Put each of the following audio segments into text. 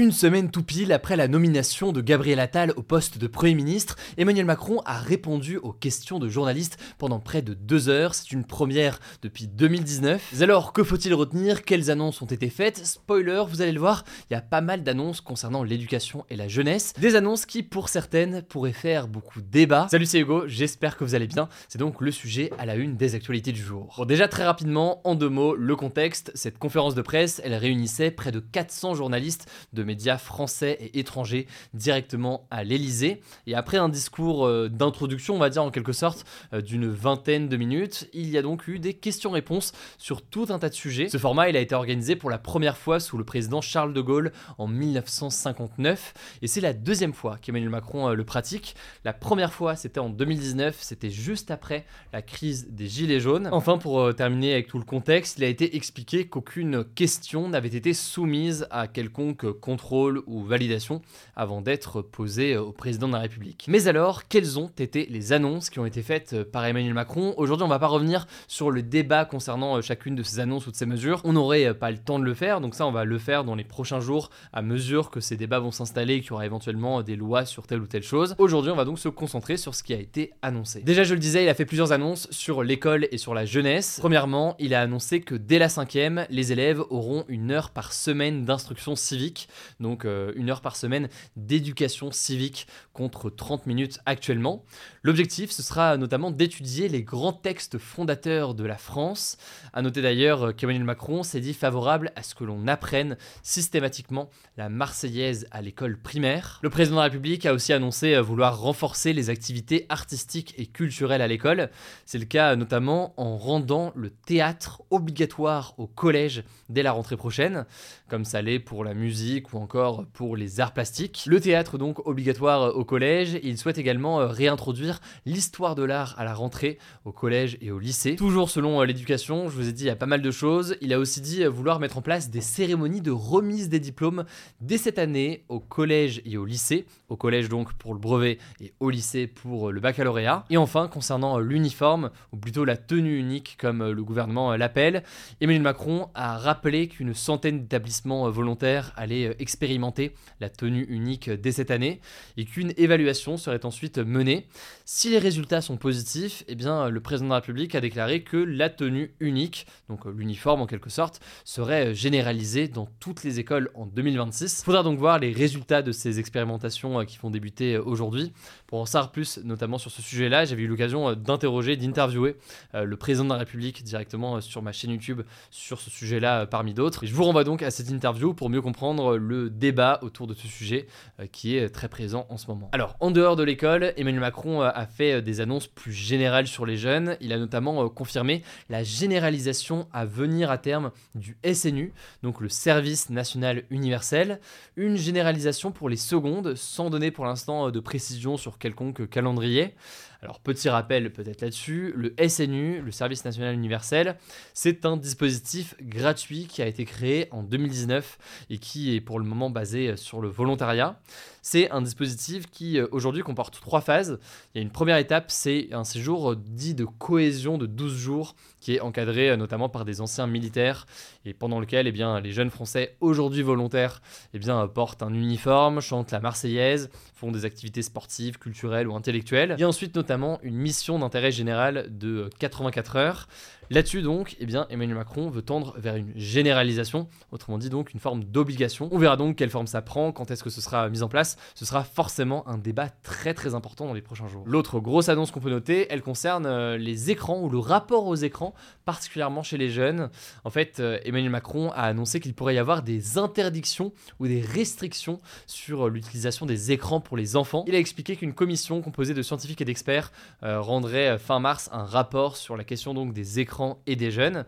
Une semaine tout pile après la nomination de Gabriel Attal au poste de Premier ministre, Emmanuel Macron a répondu aux questions de journalistes pendant près de deux heures. C'est une première depuis 2019. Mais alors, que faut-il retenir? Quelles annonces ont été faites? Spoiler, vous allez le voir, il y a pas mal d'annonces concernant l'éducation et la jeunesse. Des annonces qui, pour certaines, pourraient faire beaucoup débat. Salut, c'est Hugo, j'espère que vous allez bien. C'est donc le sujet à la une des actualités du jour. Bon, déjà très rapidement, en deux mots, le contexte. Cette conférence de presse, elle réunissait près de 400 journalistes de français et étrangers directement à l'Elysée. Et après un discours euh, d'introduction, on va dire en quelque sorte, euh, d'une vingtaine de minutes, il y a donc eu des questions-réponses sur tout un tas de sujets. Ce format, il a été organisé pour la première fois sous le président Charles de Gaulle en 1959. Et c'est la deuxième fois qu'Emmanuel Macron euh, le pratique. La première fois, c'était en 2019, c'était juste après la crise des Gilets jaunes. Enfin, pour terminer avec tout le contexte, il a été expliqué qu'aucune question n'avait été soumise à quelconque contrôle ou validation avant d'être posée au président de la République. Mais alors, quelles ont été les annonces qui ont été faites par Emmanuel Macron? Aujourd'hui, on va pas revenir sur le débat concernant chacune de ces annonces ou de ces mesures. On n'aurait pas le temps de le faire, donc ça, on va le faire dans les prochains jours à mesure que ces débats vont s'installer et qu'il y aura éventuellement des lois sur telle ou telle chose. Aujourd'hui, on va donc se concentrer sur ce qui a été annoncé. Déjà, je le disais, il a fait plusieurs annonces sur l'école et sur la jeunesse. Premièrement, il a annoncé que dès la cinquième, les élèves auront une heure par semaine d'instruction civique, donc euh, une heure par semaine d'éducation civique contre 30 minutes actuellement. L'objectif, ce sera notamment d'étudier les grands textes fondateurs de la France. À noter d'ailleurs qu'Emmanuel Macron s'est dit favorable à ce que l'on apprenne systématiquement la Marseillaise à l'école primaire. Le président de la République a aussi annoncé vouloir renforcer les activités artistiques et culturelles à l'école. C'est le cas notamment en rendant le théâtre obligatoire au collège dès la rentrée prochaine, comme ça l'est pour la musique ou encore pour les arts plastiques. Le théâtre donc obligatoire au collège, il souhaite également réintroduire l'histoire de l'art à la rentrée au collège et au lycée. Toujours selon l'éducation, je vous ai dit il y a pas mal de choses, il a aussi dit vouloir mettre en place des cérémonies de remise des diplômes dès cette année au collège et au lycée, au collège donc pour le brevet et au lycée pour le baccalauréat. Et enfin concernant l'uniforme, ou plutôt la tenue unique comme le gouvernement l'appelle, Emmanuel Macron a rappelé qu'une centaine d'établissements volontaires allaient expérimenter la tenue unique dès cette année et qu'une évaluation serait ensuite menée. Si les résultats sont positifs, eh bien, le président de la République a déclaré que la tenue unique, donc l'uniforme en quelque sorte, serait généralisée dans toutes les écoles en 2026. Il faudra donc voir les résultats de ces expérimentations qui vont débuter aujourd'hui. Pour en savoir plus, notamment sur ce sujet-là, j'avais eu l'occasion d'interroger, d'interviewer le président de la République directement sur ma chaîne YouTube sur ce sujet-là parmi d'autres. Je vous renvoie donc à cette interview pour mieux comprendre le débat autour de ce sujet qui est très présent en ce moment. Alors, en dehors de l'école, Emmanuel Macron a fait des annonces plus générales sur les jeunes. Il a notamment confirmé la généralisation à venir à terme du SNU, donc le service national universel. Une généralisation pour les secondes, sans donner pour l'instant de précision sur quelconque calendrier. Alors petit rappel peut-être là-dessus, le SNU, le Service National Universel, c'est un dispositif gratuit qui a été créé en 2019 et qui est pour le moment basé sur le volontariat. C'est un dispositif qui aujourd'hui comporte trois phases. Il y a une première étape, c'est un séjour dit de cohésion de 12 jours qui est encadré notamment par des anciens militaires et pendant lequel eh bien, les jeunes Français aujourd'hui volontaires eh bien, portent un uniforme, chantent la Marseillaise, font des activités sportives, culturelles ou intellectuelles. Il y a ensuite notamment une mission d'intérêt général de 84 heures. Là-dessus donc, eh bien, Emmanuel Macron veut tendre vers une généralisation, autrement dit donc une forme d'obligation. On verra donc quelle forme ça prend, quand est-ce que ce sera mis en place. Ce sera forcément un débat très très important dans les prochains jours. L'autre grosse annonce qu'on peut noter, elle concerne euh, les écrans ou le rapport aux écrans, particulièrement chez les jeunes. En fait, euh, Emmanuel Macron a annoncé qu'il pourrait y avoir des interdictions ou des restrictions sur euh, l'utilisation des écrans pour les enfants. Il a expliqué qu'une commission composée de scientifiques et d'experts rendrait fin mars un rapport sur la question donc des écrans et des jeunes.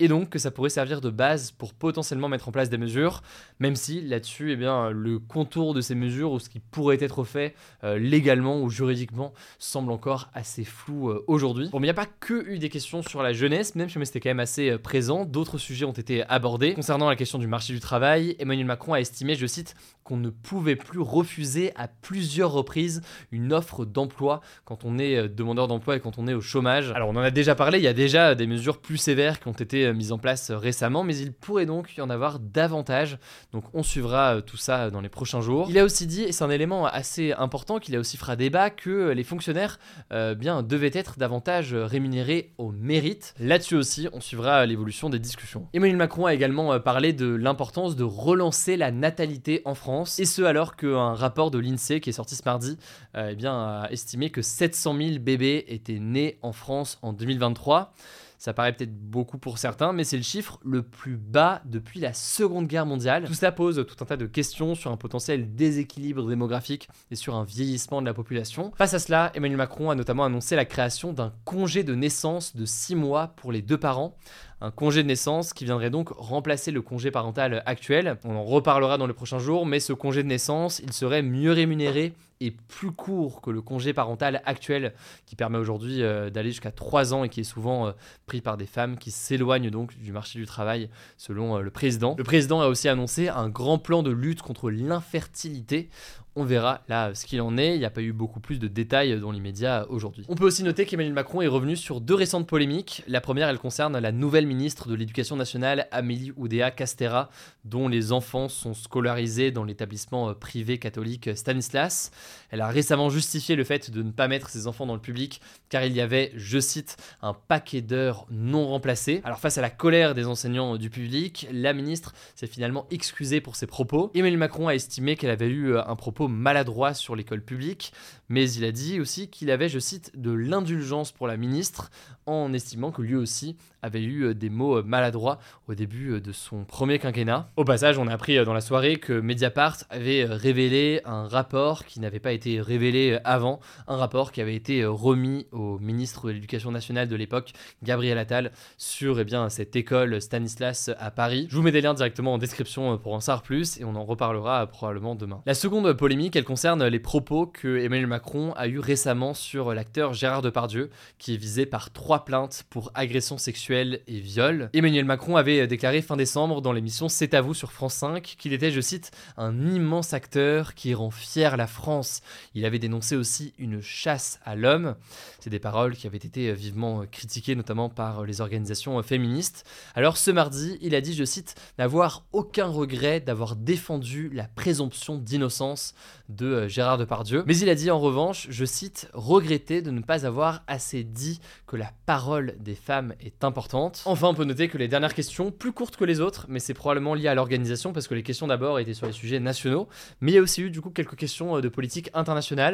Et donc que ça pourrait servir de base pour potentiellement mettre en place des mesures, même si là-dessus, eh bien, le contour de ces mesures ou ce qui pourrait être fait euh, légalement ou juridiquement semble encore assez flou euh, aujourd'hui. Bon, mais il n'y a pas que eu des questions sur la jeunesse, même si c'était quand même assez euh, présent, d'autres sujets ont été abordés. Concernant la question du marché du travail, Emmanuel Macron a estimé, je cite, qu'on ne pouvait plus refuser à plusieurs reprises une offre d'emploi quand on est demandeur d'emploi et quand on est au chômage. Alors on en a déjà parlé, il y a déjà des mesures plus sévères qui ont été mises en place récemment, mais il pourrait donc y en avoir davantage. Donc on suivra tout ça dans les prochains jours. Il a aussi dit, et c'est un élément assez important qu'il a aussi fera débat, que les fonctionnaires euh, bien, devaient être davantage rémunérés au mérite. Là-dessus aussi, on suivra l'évolution des discussions. Emmanuel Macron a également euh, parlé de l'importance de relancer la natalité en France, et ce alors qu'un rapport de l'INSEE qui est sorti ce mardi euh, eh bien, a estimé que 700 000 bébés étaient nés en France en 2023. Ça paraît peut-être beaucoup pour certains, mais c'est le chiffre le plus bas depuis la Seconde Guerre mondiale. Tout cela pose tout un tas de questions sur un potentiel déséquilibre démographique et sur un vieillissement de la population. Face à cela, Emmanuel Macron a notamment annoncé la création d'un congé de naissance de 6 mois pour les deux parents, un congé de naissance qui viendrait donc remplacer le congé parental actuel. On en reparlera dans les prochains jours, mais ce congé de naissance, il serait mieux rémunéré et plus court que le congé parental actuel qui permet aujourd'hui euh, d'aller jusqu'à 3 ans et qui est souvent euh, pris par des femmes qui s'éloignent donc du marché du travail selon euh, le président. Le président a aussi annoncé un grand plan de lutte contre l'infertilité on verra là ce qu'il en est. Il n'y a pas eu beaucoup plus de détails dans l'immédiat aujourd'hui. On peut aussi noter qu'Emmanuel Macron est revenu sur deux récentes polémiques. La première, elle concerne la nouvelle ministre de l'Éducation nationale, Amélie Oudéa Castera, dont les enfants sont scolarisés dans l'établissement privé catholique Stanislas. Elle a récemment justifié le fait de ne pas mettre ses enfants dans le public car il y avait, je cite, un paquet d'heures non remplacées. Alors face à la colère des enseignants du public, la ministre s'est finalement excusée pour ses propos. Emmanuel Macron a estimé qu'elle avait eu euh, un propos maladroit sur l'école publique, mais il a dit aussi qu'il avait, je cite, de l'indulgence pour la ministre, en estimant que lui aussi avait eu euh, des mots euh, maladroits au début de son premier quinquennat. Au passage, on a appris dans la soirée que Mediapart avait révélé un rapport qui n'avait pas été révélé avant, un rapport qui avait été remis au ministre de l'Éducation nationale de l'époque, Gabriel Attal, sur eh bien, cette école Stanislas à Paris. Je vous mets des liens directement en description pour en savoir plus et on en reparlera probablement demain. La seconde polémique, elle concerne les propos que Emmanuel Macron a eu récemment sur l'acteur Gérard Depardieu, qui est visé par trois plaintes pour agression sexuelle et viol. Emmanuel Macron avait déclaré fin décembre dans l'émission C'est à vous sur France 5 qu'il était, je cite, un immense acteur qui rend fier la France. Il avait dénoncé aussi une chasse à l'homme. C'est des paroles qui avaient été vivement critiquées, notamment par les organisations féministes. Alors ce mardi, il a dit, je cite, n'avoir aucun regret d'avoir défendu la présomption d'innocence de euh, Gérard Depardieu. Mais il a dit en revanche, je cite, regretter de ne pas avoir assez dit que la parole des femmes est importante. Enfin, on peut noter que les dernières questions, plus courtes que les autres, mais c'est probablement lié à l'organisation parce que les questions d'abord étaient sur les sujets nationaux, mais il y a aussi eu du coup quelques questions euh, de politique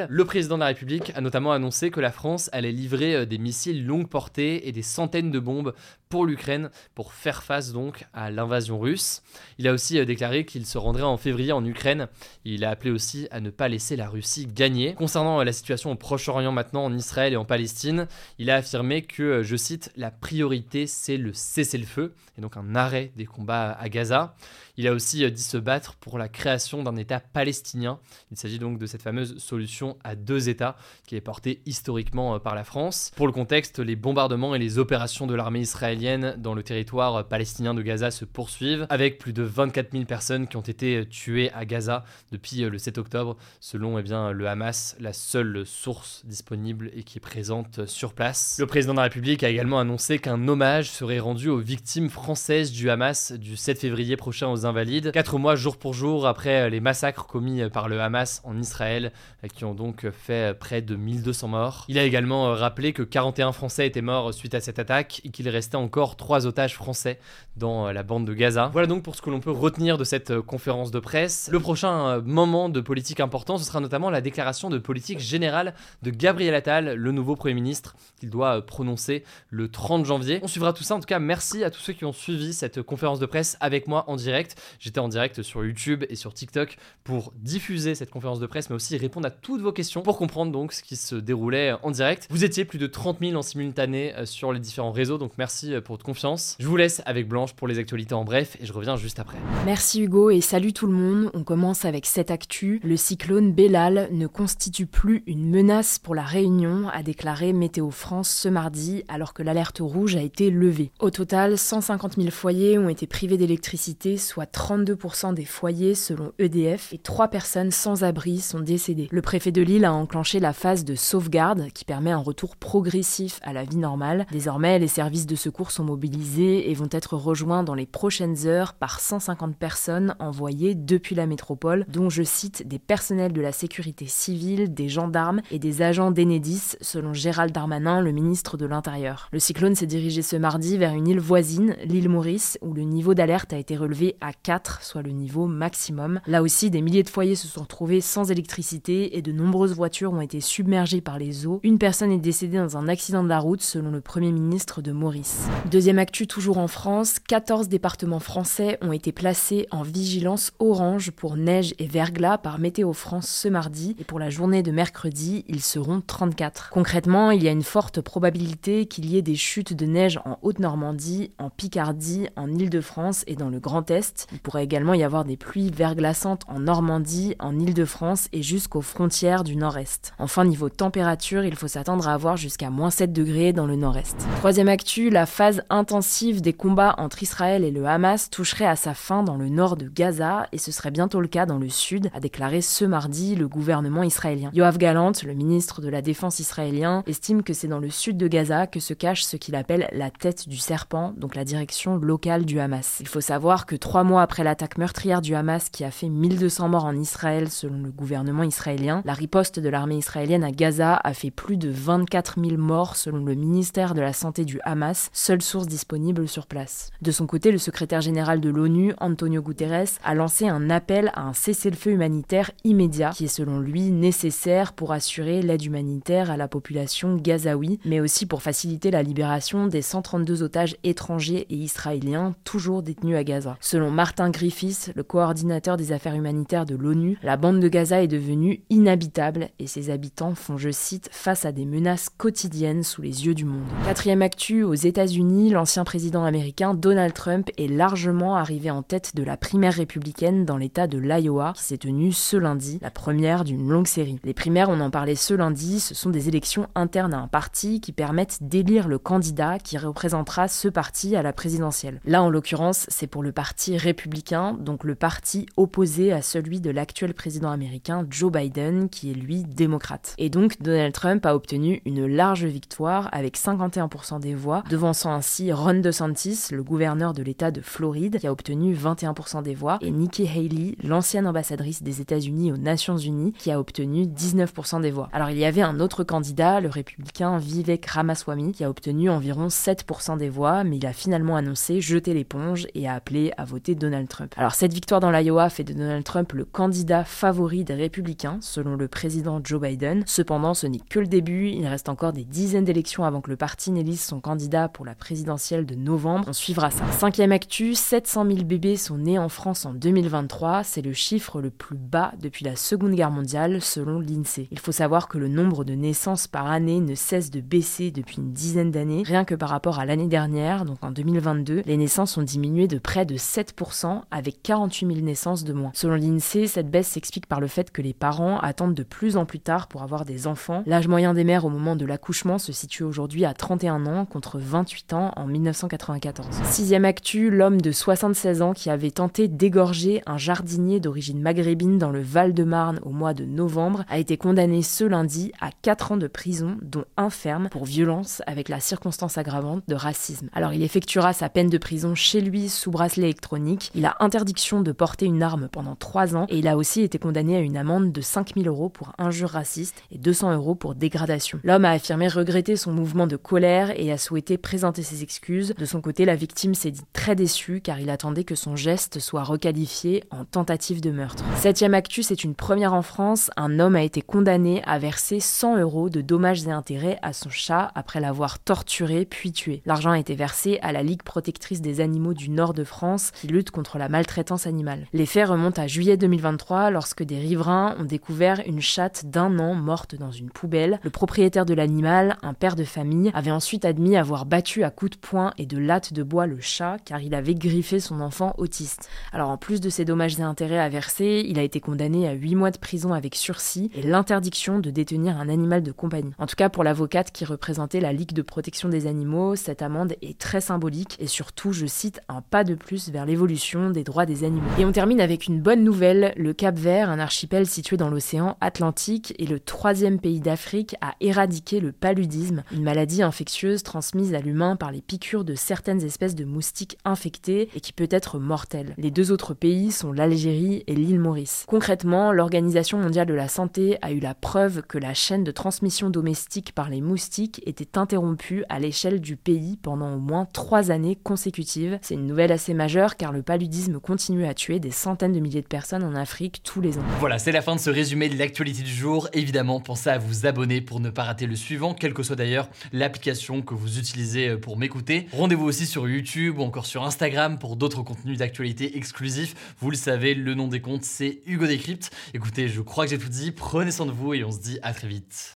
Le président de la République a notamment annoncé que la France allait livrer euh, des missiles longue portée et des centaines de bombes pour l'Ukraine pour faire face donc à l'invasion russe. Il a aussi déclaré qu'il se rendrait en février en Ukraine. Il a appelé aussi à ne pas laisser la Russie gagner. Concernant la situation au Proche-Orient maintenant, en Israël et en Palestine, il a affirmé que, je cite, la priorité c'est le cessez-le-feu, et donc un arrêt des combats à Gaza. Il a aussi euh, dit se battre pour la création d'un État palestinien. Il s'agit donc de cette fameuse solution à deux États qui est portée historiquement euh, par la France. Pour le contexte, les bombardements et les opérations de l'armée israélienne dans le territoire euh, palestinien de Gaza se poursuivent, avec plus de 24 000 personnes qui ont été tuées à Gaza depuis le 7 octobre, selon eh bien, le Hamas, la seule source disponible et qui est présente sur place. Le président de la République a également annoncé qu'un hommage serait rendu aux victimes françaises du Hamas du 7 février prochain aux invalides. Quatre mois jour pour jour après euh, les massacres commis euh, par le Hamas en Israël, euh, qui ont donc fait près de 1200 morts. Il a également rappelé que 41 Français étaient morts suite à cette attaque et qu'il restait encore 3 otages français dans la bande de Gaza. Voilà donc pour ce que l'on peut retenir de cette conférence de presse. Le prochain moment de politique important, ce sera notamment la déclaration de politique générale de Gabriel Attal, le nouveau Premier ministre, qu'il doit prononcer le 30 janvier. On suivra tout ça. En tout cas, merci à tous ceux qui ont suivi cette conférence de presse avec moi en direct. J'étais en direct sur YouTube et sur TikTok pour diffuser cette conférence de presse, mais aussi répondre à toutes vos questions pour comprendre donc ce qui se déroulait en direct. Vous étiez plus de 30 000 en simultané euh, sur les différents réseaux, donc merci pour votre confiance. Je vous laisse avec Blanche pour les actualités en bref et je reviens juste après. Merci Hugo et salut tout le monde. On commence avec cette actu. Le cyclone Bellal ne constitue plus une menace pour la Réunion, a déclaré Météo France ce mardi alors que l'alerte rouge a été levée. Au total, 150 000 foyers ont été privés d'électricité, soit 32% des foyers selon EDF et 3 personnes sans abri sont décédées. Le préfet de Lille a enclenché la phase de sauvegarde qui permet un retour progressif à la vie normale. Désormais, les services de secours sont mobilisés et vont être rejoints dans les prochaines heures par 150 personnes envoyées depuis la métropole, dont je cite des personnels de la sécurité civile, des gendarmes et des agents d'Enedis, selon Gérald Darmanin, le ministre de l'Intérieur. Le cyclone s'est dirigé ce mardi vers une île voisine, l'île Maurice, où le niveau d'alerte a été relevé à 4, soit le niveau maximum. Là aussi, des milliers de foyers se sont retrouvés sans électricité et de nombreuses voitures ont été submergées par les eaux. Une personne est décédée dans un accident de la route, selon le Premier ministre de Maurice. Deuxième actu, toujours en France, 14 départements français ont été placés en vigilance orange pour neige et verglas par Météo France ce mardi, et pour la journée de mercredi, ils seront 34. Concrètement, il y a une forte probabilité qu'il y ait des chutes de neige en Haute-Normandie, en Picardie, en Île-de-France et dans le Grand Est. Il pourrait également y avoir des pluies verglaçantes en Normandie, en Île-de-France et jusqu'aux frontières du Nord-Est. Enfin, niveau température, il faut s'attendre à avoir jusqu'à moins 7 degrés dans le Nord-Est. Troisième actu, la phase intensive des combats entre Israël et le Hamas toucherait à sa fin dans le nord de Gaza et ce serait bientôt le cas dans le sud, a déclaré ce mardi le gouvernement israélien. Yoav Galant, le ministre de la Défense israélien, estime que c'est dans le sud de Gaza que se cache ce qu'il appelle la tête du serpent, donc la direction locale du Hamas. Il faut savoir que trois mois après l'attaque meurtrière du Hamas qui a fait 1200 morts en Israël selon le gouvernement israélien, la riposte de l'armée israélienne à Gaza a fait plus de 24 000 morts selon le ministère de la Santé du Hamas, source disponible sur place. De son côté, le secrétaire général de l'ONU, Antonio Guterres, a lancé un appel à un cessez-le-feu humanitaire immédiat qui est selon lui nécessaire pour assurer l'aide humanitaire à la population gazaoui, mais aussi pour faciliter la libération des 132 otages étrangers et israéliens toujours détenus à Gaza. Selon Martin Griffiths, le coordinateur des affaires humanitaires de l'ONU, la bande de Gaza est devenue inhabitable et ses habitants font, je cite, face à des menaces quotidiennes sous les yeux du monde. Quatrième actu, aux États-Unis, l'ancien président américain Donald Trump est largement arrivé en tête de la primaire républicaine dans l'état de l'Iowa qui s'est tenue ce lundi, la première d'une longue série. Les primaires, on en parlait ce lundi, ce sont des élections internes à un parti qui permettent d'élire le candidat qui représentera ce parti à la présidentielle. Là, en l'occurrence, c'est pour le parti républicain, donc le parti opposé à celui de l'actuel président américain Joe Biden, qui est lui démocrate. Et donc, Donald Trump a obtenu une large victoire avec 51% des voix, devançant ainsi Ron DeSantis, le gouverneur de l'État de Floride, qui a obtenu 21% des voix, et Nikki Haley, l'ancienne ambassadrice des États-Unis aux Nations Unies, qui a obtenu 19% des voix. Alors il y avait un autre candidat, le républicain Vivek Ramaswamy, qui a obtenu environ 7% des voix, mais il a finalement annoncé jeter l'éponge et a appelé à voter Donald Trump. Alors cette victoire dans l'Iowa fait de Donald Trump le candidat favori des républicains, selon le président Joe Biden. Cependant, ce n'est que le début, il reste encore des dizaines d'élections avant que le parti n'élise son candidat pour la présidentielle de novembre. On suivra ça. Cinquième actu, 700 000 bébés sont nés en France en 2023. C'est le chiffre le plus bas depuis la Seconde Guerre mondiale, selon l'INSEE. Il faut savoir que le nombre de naissances par année ne cesse de baisser depuis une dizaine d'années. Rien que par rapport à l'année dernière, donc en 2022, les naissances ont diminué de près de 7% avec 48 000 naissances de moins. Selon l'INSEE, cette baisse s'explique par le fait que les parents attendent de plus en plus tard pour avoir des enfants. L'âge moyen des mères au moment de l'accouchement se situe aujourd'hui à 31 ans contre 28 en 1994. Sixième actu, l'homme de 76 ans qui avait tenté d'égorger un jardinier d'origine maghrébine dans le Val-de-Marne au mois de novembre a été condamné ce lundi à 4 ans de prison, dont un ferme, pour violence avec la circonstance aggravante de racisme. Alors il effectuera sa peine de prison chez lui sous bracelet électronique, il a interdiction de porter une arme pendant 3 ans et il a aussi été condamné à une amende de 5000 euros pour injure raciste et 200 euros pour dégradation. L'homme a affirmé regretter son mouvement de colère et a souhaité présenter ses excuses. De son côté, la victime s'est dit très déçue car il attendait que son geste soit requalifié en tentative de meurtre. Septième actu, c'est une première en France. Un homme a été condamné à verser 100 euros de dommages et intérêts à son chat après l'avoir torturé puis tué. L'argent a été versé à la Ligue protectrice des animaux du nord de France qui lutte contre la maltraitance animale. Les faits remontent à juillet 2023 lorsque des riverains ont découvert une chatte d'un an morte dans une poubelle. Le propriétaire de l'animal, un père de famille, avait ensuite admis avoir battu à à coups de poing et de lattes de bois le chat car il avait griffé son enfant autiste. Alors en plus de ces dommages et intérêts à verser, il a été condamné à 8 mois de prison avec sursis et l'interdiction de détenir un animal de compagnie. En tout cas pour l'avocate qui représentait la Ligue de protection des animaux, cette amende est très symbolique et surtout, je cite, un pas de plus vers l'évolution des droits des animaux. Et on termine avec une bonne nouvelle, le Cap Vert, un archipel situé dans l'océan Atlantique, est le troisième pays d'Afrique à éradiquer le paludisme, une maladie infectieuse transmise à l'humain par les piqûres de certaines espèces de moustiques infectés et qui peut être mortelle. Les deux autres pays sont l'Algérie et l'île Maurice. Concrètement, l'Organisation mondiale de la santé a eu la preuve que la chaîne de transmission domestique par les moustiques était interrompue à l'échelle du pays pendant au moins trois années consécutives. C'est une nouvelle assez majeure car le paludisme continue à tuer des centaines de milliers de personnes en Afrique tous les ans. Voilà, c'est la fin de ce résumé de l'actualité du jour. Évidemment, pensez à vous abonner pour ne pas rater le suivant, quelle que soit d'ailleurs l'application que vous utilisez pour m'écouter. Rendez-vous aussi sur YouTube ou encore sur Instagram pour d'autres contenus d'actualité exclusifs. Vous le savez, le nom des comptes, c'est Hugo Décrypte. Écoutez, je crois que j'ai tout dit. Prenez soin de vous et on se dit à très vite.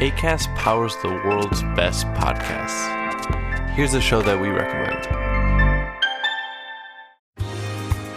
ACAST powers the world's best podcasts. Here's a show that we recommend.